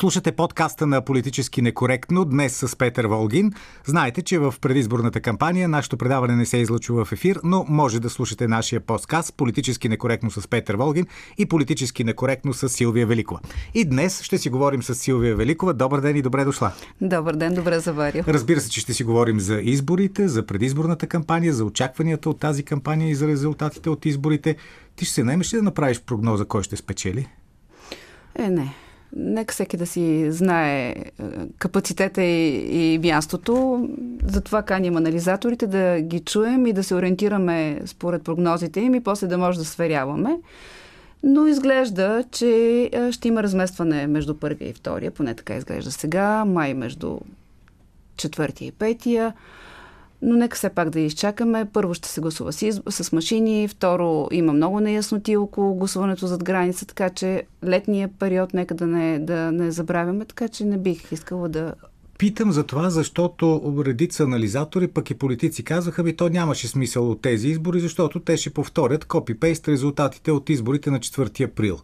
Слушате подкаста на Политически некоректно днес с Петър Волгин. Знаете, че в предизборната кампания нашето предаване не се излъчва в ефир, но може да слушате нашия подкаст Политически некоректно с Петър Волгин и Политически некоректно с Силвия Великова. И днес ще си говорим с Силвия Великова. Добър ден и добре дошла. Добър ден, добре заварил. Разбира се, че ще си говорим за изборите, за предизборната кампания, за очакванията от тази кампания и за резултатите от изборите. Ти ще се наймеш ли да направиш прогноза кой ще спечели? Е, не. Нека всеки да си знае е, капацитета и, и мястото. Затова каним анализаторите да ги чуем и да се ориентираме според прогнозите им и после да може да сверяваме. Но изглежда, че е, ще има разместване между първия и втория, поне така изглежда сега, май между четвъртия и петия. Но нека все пак да изчакаме. Първо ще се гласува с, с машини, второ има много неясноти около гласуването зад граница, така че летния период нека да не, да не забравяме, така че не бих искала да Питам за това, защото редица анализатори, пък и политици казаха, би то нямаше смисъл от тези избори, защото те ще повторят копипейст резултатите от изборите на 4 април.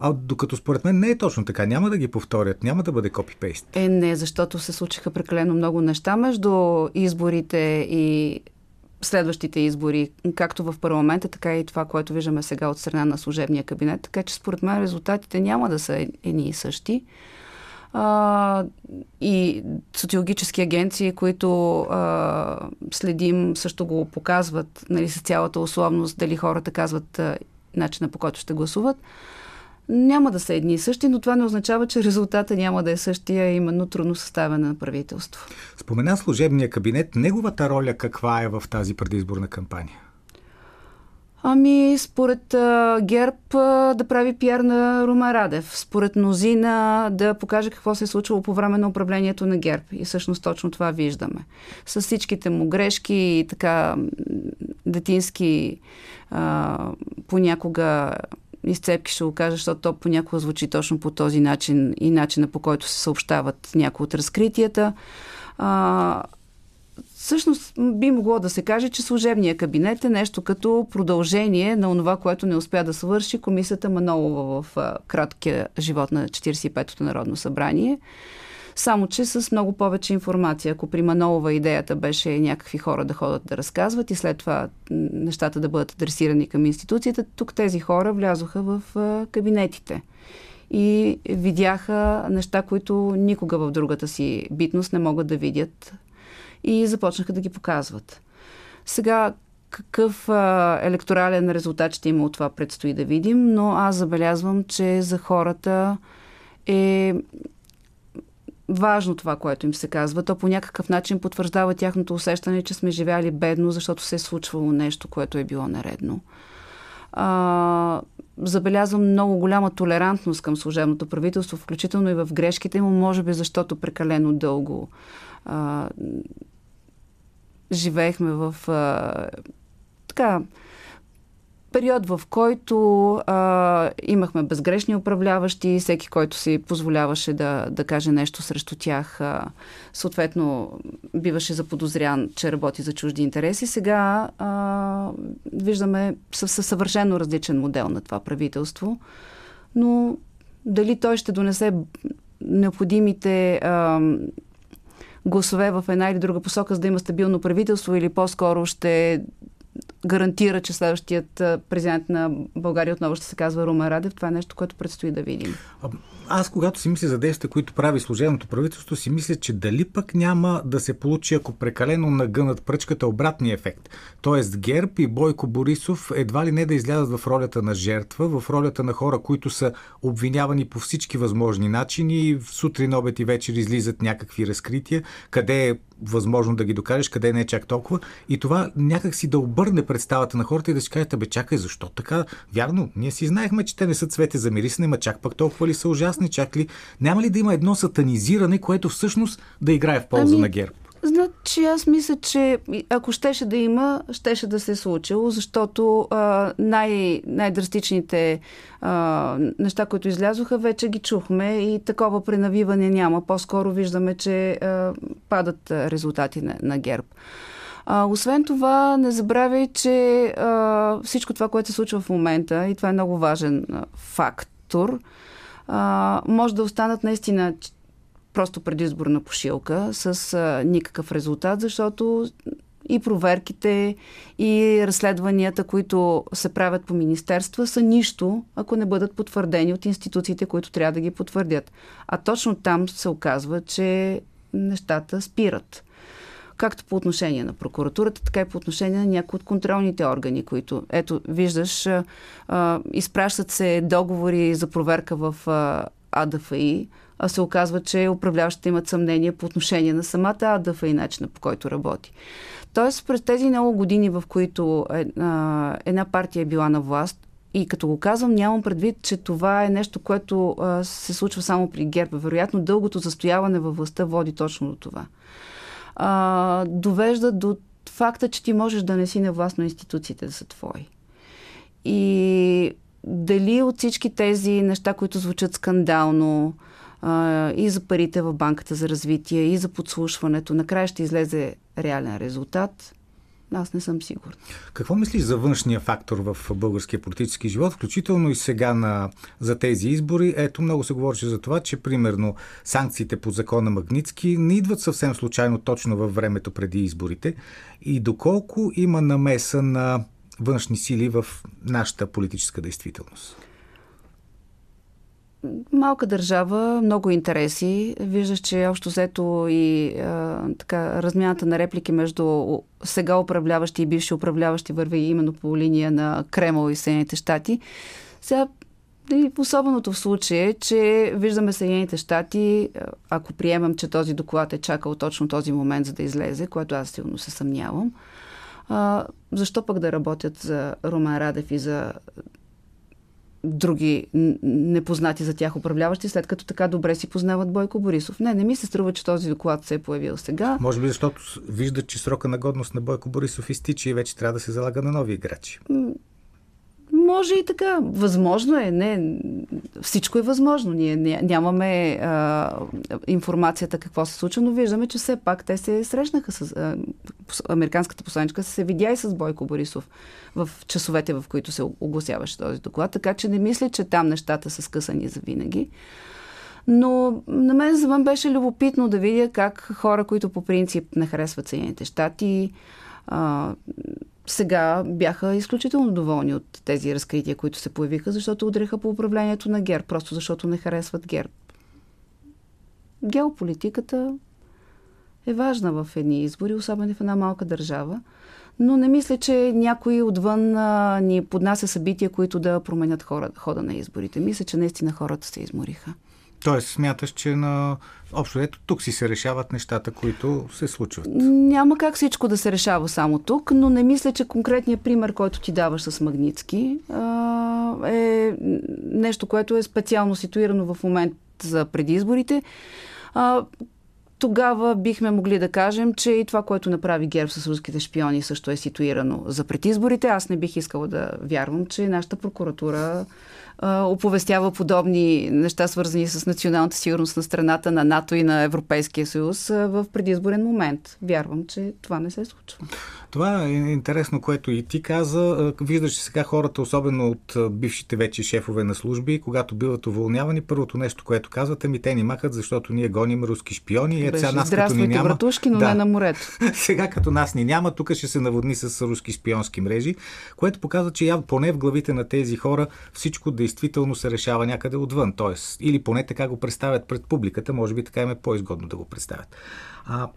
А докато според мен не е точно така, няма да ги повторят, няма да бъде копипейст. Е, не, защото се случиха прекалено много неща между изборите и следващите избори, както в парламента, така и това, което виждаме сега от страна на служебния кабинет. Така че според мен резултатите няма да са едни и същи а, и социологически агенции, които а, следим, също го показват нали, с цялата условност, дали хората казват а, начина по който ще гласуват. Няма да са едни и същи, но това не означава, че резултата няма да е същия, именно трудно съставяне на правителство. Спомена служебния кабинет. Неговата роля каква е в тази предизборна кампания? Ами, според а, ГЕРБ а, да прави пиар на Рума Радев. Според мнозина да покаже какво се е случило по време на управлението на ГЕРБ. И всъщност точно това виждаме. С всичките му грешки и така детински а, понякога изцепки ще го кажа, защото то понякога звучи точно по този начин и начина по който се съобщават някои от разкритията. А, Всъщност би могло да се каже, че служебния кабинет е нещо като продължение на това, което не успя да свърши комисията Манолова в краткия живот на 45-то Народно събрание. Само, че с много повече информация. Ако при Манолова идеята беше някакви хора да ходят да разказват и след това нещата да бъдат адресирани към институцията, тук тези хора влязоха в кабинетите и видяха неща, които никога в другата си битност не могат да видят и започнаха да ги показват. Сега какъв а, електорален резултат ще има от това предстои да видим, но аз забелязвам, че за хората е важно това, което им се казва. То по някакъв начин потвърждава тяхното усещане, че сме живяли бедно, защото се е случвало нещо, което е било наредно. А, забелязвам много голяма толерантност към служебното правителство, включително и в грешките му, може би защото прекалено дълго а, живеехме в а, така период, в който а, имахме безгрешни управляващи, всеки, който си позволяваше да, да каже нещо срещу тях, а, съответно биваше заподозрян, че работи за чужди интереси. Сега а, виждаме със съвършено различен модел на това правителство, но дали той ще донесе необходимите а, гласове в една или друга посока, за да има стабилно правителство или по-скоро ще гарантира, че следващият президент на България отново ще се казва Румен Радев. Това е нещо, което предстои да видим. Аз, когато си мисля за действия, които прави служебното правителство, си мисля, че дали пък няма да се получи, ако прекалено нагънат пръчката, обратния ефект. Тоест ГЕРБ и Бойко Борисов едва ли не да излязат в ролята на жертва, в ролята на хора, които са обвинявани по всички възможни начини. Сутрин, обед и вечер излизат някакви разкрития, къде е възможно да ги докажеш, къде не е чак толкова. И това някак си да обърне представата на хората и да си кажете, бе, чакай, защо така? Вярно, ние си знаехме, че те не са цвете за мирисне, ма чак пък толкова ли са ужасни, чак ли? Няма ли да има едно сатанизиране, което всъщност да играе в полза ами, на ГЕРБ? Значи аз мисля, че ако щеше да има, щеше да се е случило, защото а, най- най-драстичните а, неща, които излязоха, вече ги чухме и такова пренавиване няма. По-скоро виждаме, че а, падат резултати на, на ГЕРБ. А, освен това, не забравяй, че а, всичко това, което се случва в момента, и това е много важен фактор, а, може да останат наистина просто предизборна пошилка с а, никакъв резултат, защото и проверките, и разследванията, които се правят по министерства, са нищо, ако не бъдат потвърдени от институциите, които трябва да ги потвърдят. А точно там се оказва, че нещата спират. Както по отношение на прокуратурата, така и по отношение на някои от контролните органи, които, ето, виждаш, изпращат се договори за проверка в а, АДФИ, а се оказва, че управляващите имат съмнение по отношение на самата АДФ и начина по който работи. Тоест, през тези много години, в които една партия е била на власт, и като го казвам, нямам предвид, че това е нещо, което а, се случва само при ГЕРБ. Вероятно, дългото застояване във властта води точно до това. А, довежда до факта, че ти можеш да не си на власт, но институциите да са твои. И дали от всички тези неща, които звучат скандално, а, и за парите в банката за развитие, и за подслушването, накрая ще излезе реален резултат. Аз не съм сигурна. Какво мислиш за външния фактор в българския политически живот, включително и сега на, за тези избори? Ето, много се говореше за това, че примерно санкциите по закона Магницки не идват съвсем случайно точно във времето преди изборите и доколко има намеса на външни сили в нашата политическа действителност? Малка държава, много интереси. Виждаш, че общо взето и а, така, размяната на реплики между сега управляващи и бивши управляващи върви именно по линия на Кремъл и Съединените щати. Сега и особеното в случая е, че виждаме Съединените щати, ако приемам, че този доклад е чакал точно този момент, за да излезе, което аз силно се съмнявам, а, защо пък да работят за Роман Радев и за други непознати за тях управляващи, след като така добре си познават Бойко Борисов. Не, не ми се струва, че този доклад се е появил сега. Може би защото виждат, че срока на годност на Бойко Борисов изтича и вече трябва да се залага на нови играчи. Може и така. Възможно е. Не, всичко е възможно. Ние нямаме а, информацията какво се случва, но виждаме, че все пак те се срещнаха с... А, американската посланичка се видя и с Бойко Борисов в часовете, в които се огласяваше този доклад. Така че не мисля, че там нещата са скъсани за винаги. Но на мен за мен беше любопитно да видя как хора, които по принцип не харесват Съединените щати, сега бяха изключително доволни от тези разкрития, които се появиха, защото удреха по управлението на ГЕРБ, просто защото не харесват ГЕРБ. Геополитиката е важна в едни избори, особено в една малка държава, но не мисля, че някой отвън а, ни поднася събития, които да променят хора, хода на изборите. Мисля, че наистина хората се измориха. Тоест, смяташ, че на общо ето тук си се решават нещата, които се случват? Няма как всичко да се решава само тук, но не мисля, че конкретният пример, който ти даваш с Магницки, е нещо, което е специално ситуирано в момент за предизборите тогава бихме могли да кажем, че и това, което направи ГЕРБ с руските шпиони, също е ситуирано за предизборите. Аз не бих искала да вярвам, че нашата прокуратура оповестява подобни неща, свързани с националната сигурност на страната, на НАТО и на Европейския съюз в предизборен момент. Вярвам, че това не се случва. Това е интересно, което и ти каза. Виждаш сега хората, особено от бившите вече шефове на служби, когато биват уволнявани, първото нещо, което казват, ми те ни махат, защото ние гоним руски шпиони. Е, сега нас като ни няма... братушки, но да. не на морето. сега като нас ни няма, тук ще се наводни с руски шпионски мрежи, което показва, че поне в главите на тези хора всичко действително се решава някъде отвън. Тоест, или поне така го представят пред публиката, може би така им е по-изгодно да го представят. А,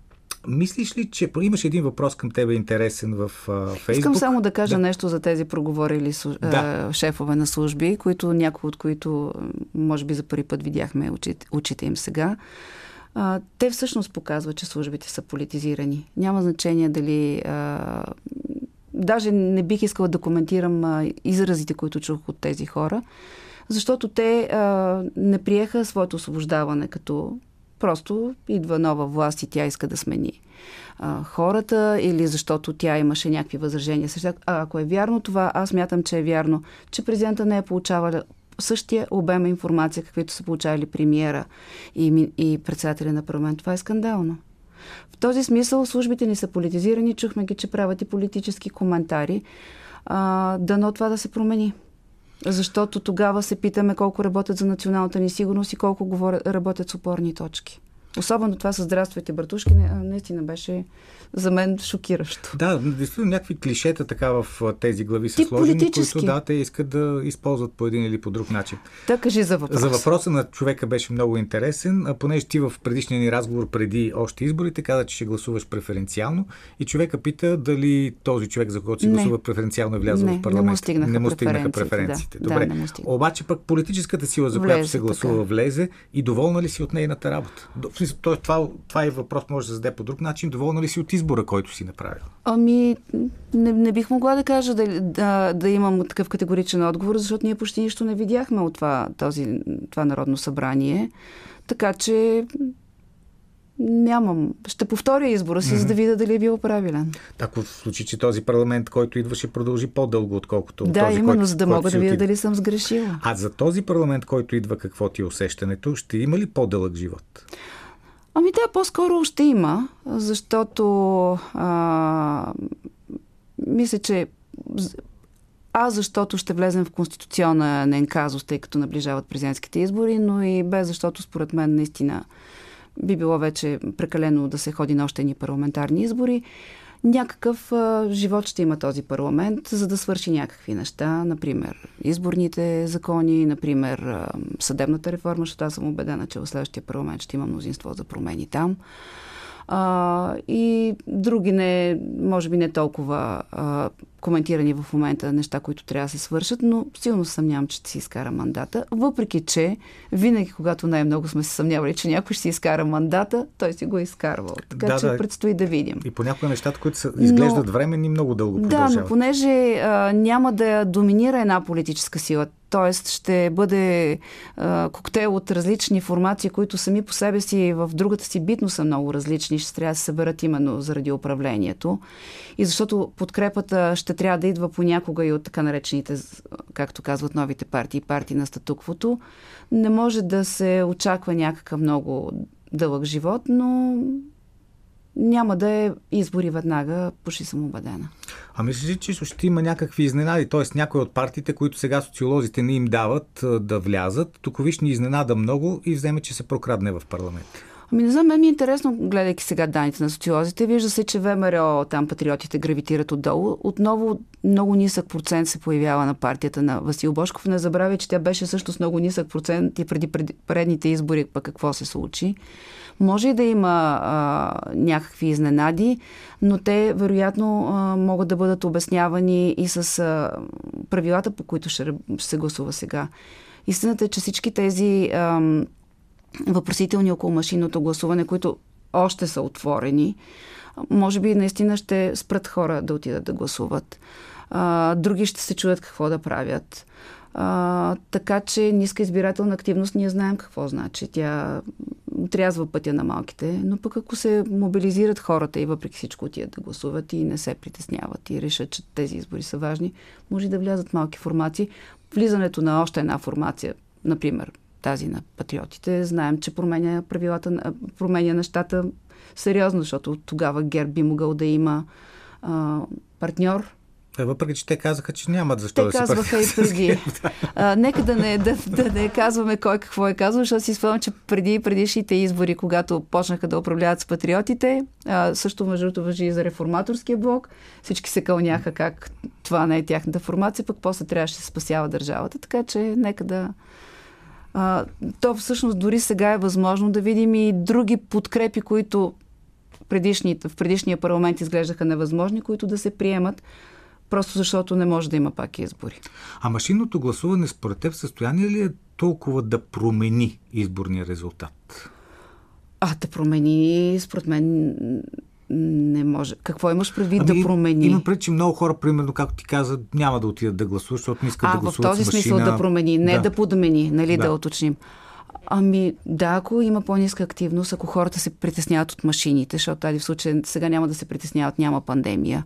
Мислиш ли, че имаш един въпрос към тебе интересен в Фейсбук? Искам само да кажа да. нещо за тези проговорили да. шефове на служби, които някои от които може би за първи път видяхме очите, очите им сега. А, те всъщност показват, че службите са политизирани. Няма значение дали. А, даже не бих искала да коментирам изразите, които чух от тези хора, защото те не приеха своето освобождаване като Просто идва нова власт и тя иска да смени а, хората или защото тя имаше някакви възражения. А ако е вярно това, аз мятам, че е вярно, че президента не е получавал същия обем информация, каквито са получавали премиера и, и председателя на парламент. Това е скандално. В този смисъл службите ни са политизирани, чухме ги, че правят и политически коментари. А, дано това да се промени. Защото тогава се питаме колко работят за националната ни сигурност и колко говорят, работят с опорни точки. Особено това с Здравствуйте, братушки, наистина беше за мен шокиращо. Да, действително някакви клишета така в тези глави са сложени, които да, те искат да използват по един или по друг начин. Да, кажи за въпроса. За въпроса на човека беше много интересен, а понеже ти в предишния ни разговор преди още изборите каза, че ще гласуваш преференциално и човека пита дали този човек, за който си гласува преференциално е влязъл не, в парламент. Не му стигнаха, не му стигнаха преференциите. Да, Добре. Да, не Обаче пък политическата сила, за влезе, която се гласува, така. влезе и доволна ли си от нейната работа? Това, това е въпрос, може да зададе по друг начин. Доволна ли си от избора, който си направил? Ами, не, не бих могла да кажа да, да, да имам такъв категоричен отговор, защото ние почти нищо не видяхме от това, този, това народно събрание. Така че Нямам. Ще повторя избора си, mm-hmm. за да видя дали е бил правилен. Ако в случай, че този парламент, който идва, ще продължи по-дълго, отколкото да, този, именно, който, за да мога да видя дали съм сгрешила. А за този парламент, който идва, какво ти е усещането? Ще има ли по-дълъг живот? Ами да, по-скоро ще има, защото а, мисля, че а защото ще влезем в конституционен казус, тъй като наближават президентските избори, но и без защото според мен наистина би било вече прекалено да се ходи на още ни парламентарни избори някакъв а, живот ще има този парламент, за да свърши някакви неща, например изборните закони, например а, съдебната реформа, защото аз съм убедена, че в следващия парламент ще има мнозинство за промени там а, и други не, може би не толкова а, коментирани в момента неща, които трябва да се свършат, но силно съмнявам, че ще си изкара мандата. Въпреки, че винаги, когато най-много сме се съмнявали, че някой ще си изкара мандата, той си го е изкарвал. Така да, че да. предстои да видим. И понякога нещата, които са, изглеждат но, временни, много дълго продължават. Да, но понеже а, няма да доминира една политическа сила, т.е. ще бъде а, коктейл от различни формации, които сами по себе си в другата си битно са много различни, ще трябва да се съберат именно заради управлението. И защото подкрепата ще трябва да идва понякога и от така наречените, както казват новите партии, партии на статуквото, не може да се очаква някакъв много дълъг живот, но няма да е избори веднага, почти съм убедена. А мислиш ли, че ще има някакви изненади? Т.е. някои от партиите, които сега социолозите не им дават да влязат, тук виж ни изненада много и вземе, че се прокрадне в парламент. Ами не знам, мен ми е интересно, гледайки сега данните на социолозите, вижда се, че ВМРО, там патриотите гравитират отдолу. Отново много нисък процент се появява на партията на Васил Бошков. Не забравяй, че тя беше също с много нисък процент и преди предните избори, пък какво се случи. Може и да има а, някакви изненади, но те вероятно а, могат да бъдат обяснявани и с а, правилата, по които ще, ще се гласува сега. Истината е, че всички тези а, въпросителни около машинното гласуване, които още са отворени, може би наистина ще спрат хора да отидат да гласуват. А, други ще се чуят какво да правят. А, така че ниска избирателна активност, ние знаем какво значи. Тя отрязва пътя на малките, но пък ако се мобилизират хората и въпреки всичко отидат да гласуват и не се притесняват и решат, че тези избори са важни, може да влязат малки формации. Влизането на още една формация, например тази на патриотите, знаем, че променя правилата, променя нещата сериозно, защото тогава ГЕРБ би могъл да има а, партньор въпреки, че те казаха, че нямат защо те да казваха и преди. а, нека да не, да, да не казваме кой какво е казал, защото си спомням, че преди предишните избори, когато почнаха да управляват с патриотите, а, също между другото въжи и за реформаторския блок, всички се кълняха как това не е тяхната формация, пък после трябваше да се спасява държавата. Така че нека да, а, то всъщност дори сега е възможно да видим и други подкрепи, които предишни, в предишния парламент изглеждаха невъзможни, които да се приемат, просто защото не може да има пак избори. А машинното гласуване според теб състояние ли е толкова да промени изборния резултат? А, да промени, според мен, не може. Какво имаш предвид ами, да промени? Има пред, че много хора, примерно, както ти каза, няма да отидат да гласуват, защото не искат а, да гласуват в този смисъл да промени, не да, да подмени, нали, да. да уточним. Ами да, ако има по-ниска активност, ако хората се притесняват от машините, защото тази в случай сега няма да се притесняват, няма пандемия.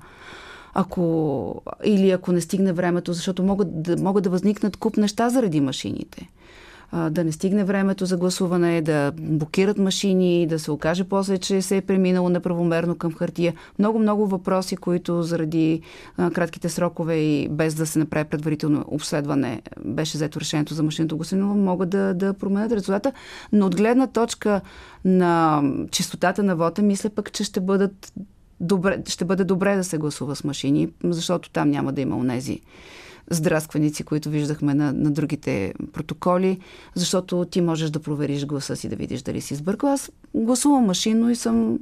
Ако, или ако не стигне времето, защото могат да, могат да възникнат куп неща заради машините да не стигне времето за гласуване, да блокират машини, да се окаже после, че се е преминало неправомерно към хартия. Много-много въпроси, които заради кратките срокове и без да се направи предварително обследване беше взето решението за машинното гласуване, могат да, да променят резултата. Но от гледна точка на чистотата на вода, мисля пък, че ще бъдат добре, ще бъде добре да се гласува с машини, защото там няма да има унези здраскваници, които виждахме на, на другите протоколи, защото ти можеш да провериш гласа си, да видиш дали си сбъркал. Аз гласувам машинно и съм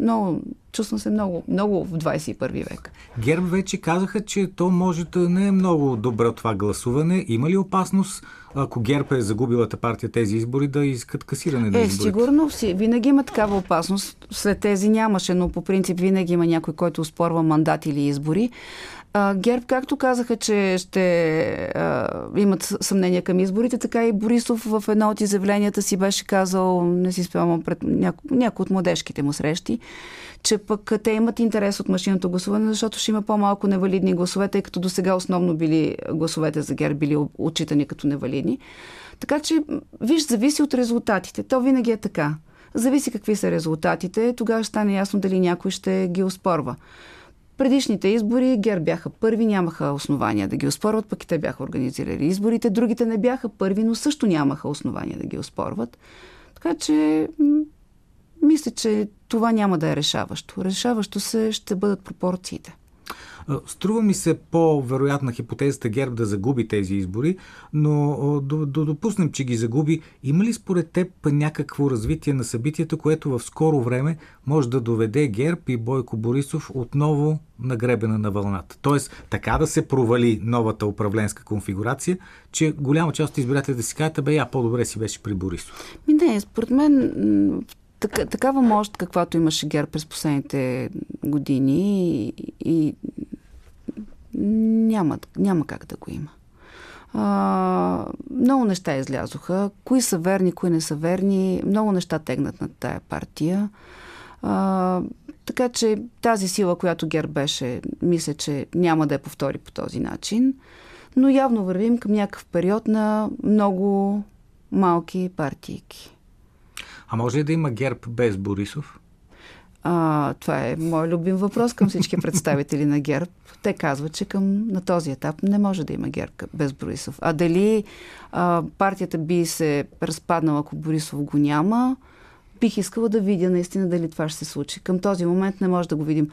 много, чувствам се много, много в 21 век. Герб вече казаха, че то може да не е много добро това гласуване. Има ли опасност, ако Герб е загубилата партия тези избори, да искат касиране на е, изборите? Сигурно си. Винаги има такава опасност. След тези нямаше, но по принцип винаги има някой, който успорва мандат или избори. ГЕРБ, както казаха, че ще а, имат съмнение към изборите, така и Борисов в едно от изявленията си беше казал, не си спомням пред няко, някои от младежките му срещи, че пък те имат интерес от машинното гласуване, защото ще има по-малко невалидни гласове, тъй като до сега основно били гласовете за ГЕРБ били отчитани като невалидни. Така че, виж, зависи от резултатите. То винаги е така. Зависи какви са резултатите, тогава ще стане ясно дали някой ще ги оспорва. Предишните избори ГЕРБ бяха първи, нямаха основания да ги оспорват, пък и те бяха организирали изборите. Другите не бяха първи, но също нямаха основания да ги оспорват. Така че мисля, че това няма да е решаващо. Решаващо се ще бъдат пропорциите. Струва ми се по-вероятна хипотезата ГЕРБ да загуби тези избори, но да, допуснем, че ги загуби. Има ли според теб някакво развитие на събитията, което в скоро време може да доведе ГЕРБ и Бойко Борисов отново на гребена на вълната? Тоест, така да се провали новата управленска конфигурация, че голяма част от избирателите си кажат, бе, я по-добре си беше при Борисов. Ми не, според мен така, такава мощ, каквато имаше ГЕРБ през последните години и, и няма, няма как да го има. А, много неща излязоха. Кои са верни, кои не са верни. Много неща тегнат на тая партия. А, така че тази сила, която ГЕРБ беше, мисля, че няма да я повтори по този начин. Но явно вървим към някакъв период на много малки партийки. А може ли да има ГЕРБ без Борисов? А, това е мой любим въпрос към всички представители на ГЕРБ. Те казват, че към, на този етап не може да има ГЕРБ без Борисов. А дали а, партията би се разпаднала, ако Борисов го няма, бих искала да видя наистина дали това ще се случи. Към този момент не може да го видим.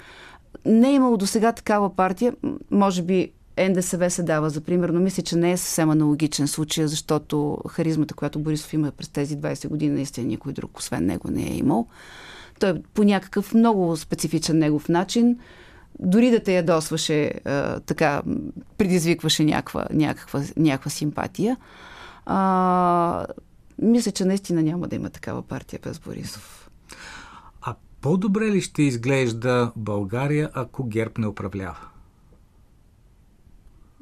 Не е имало до сега такава партия, може би НДСВ се дава за пример, но мисля, че не е съвсем аналогичен случай, защото харизмата, която Борисов има през тези 20 години, наистина никой друг, освен него, не е имал. Той по някакъв много специфичен негов начин, дори да те ядосваше, а, така, предизвикваше някаква, някаква, някаква симпатия. А, мисля, че наистина няма да има такава партия без Борисов. А по-добре ли ще изглежда България, ако ГЕРБ не управлява?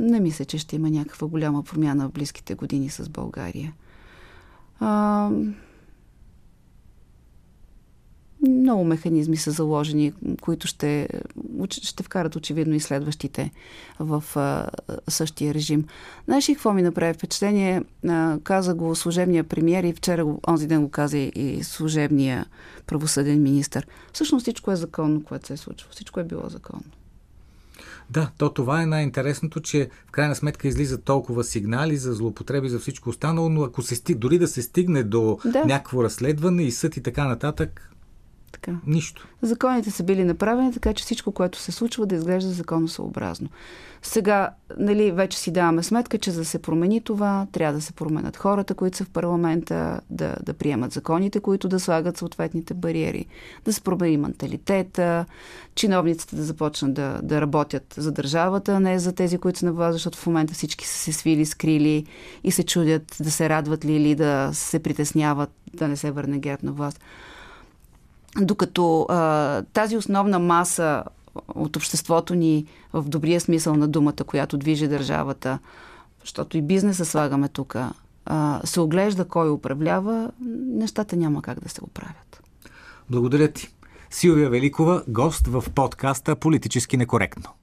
Не мисля, че ще има някаква голяма промяна в близките години с България. А, много механизми са заложени, които ще, ще вкарат очевидно и следващите в а, същия режим. Знаеш ли какво ми направи впечатление? А, каза го служебния премьер и вчера, онзи ден го каза и служебния правосъден министр. Всъщност всичко е законно, което се е случило. Всичко е било законно. Да, то това е най-интересното, че в крайна сметка излизат толкова сигнали за злоупотреби, за всичко останало, но ако се дори да се стигне до да. някакво разследване и съд и така нататък, така. Нищо. Законите са били направени така, че всичко, което се случва, да изглежда законосъобразно. Сега, нали, вече си даваме сметка, че за да се промени това, трябва да се променят хората, които са в парламента, да, да приемат законите, които да слагат съответните бариери, да се промени менталитета, чиновниците да започнат да, да работят за държавата, а не за тези, които са на власт, защото в момента всички са се свили, скрили и се чудят да се радват ли или да се притесняват да не се върне герб на власт. Докато а, тази основна маса от обществото ни в добрия смисъл на думата, която движи държавата, защото и бизнеса слагаме тук, се оглежда кой управлява, нещата няма как да се оправят. Благодаря ти. Силвия Великова, гост в подкаста Политически некоректно.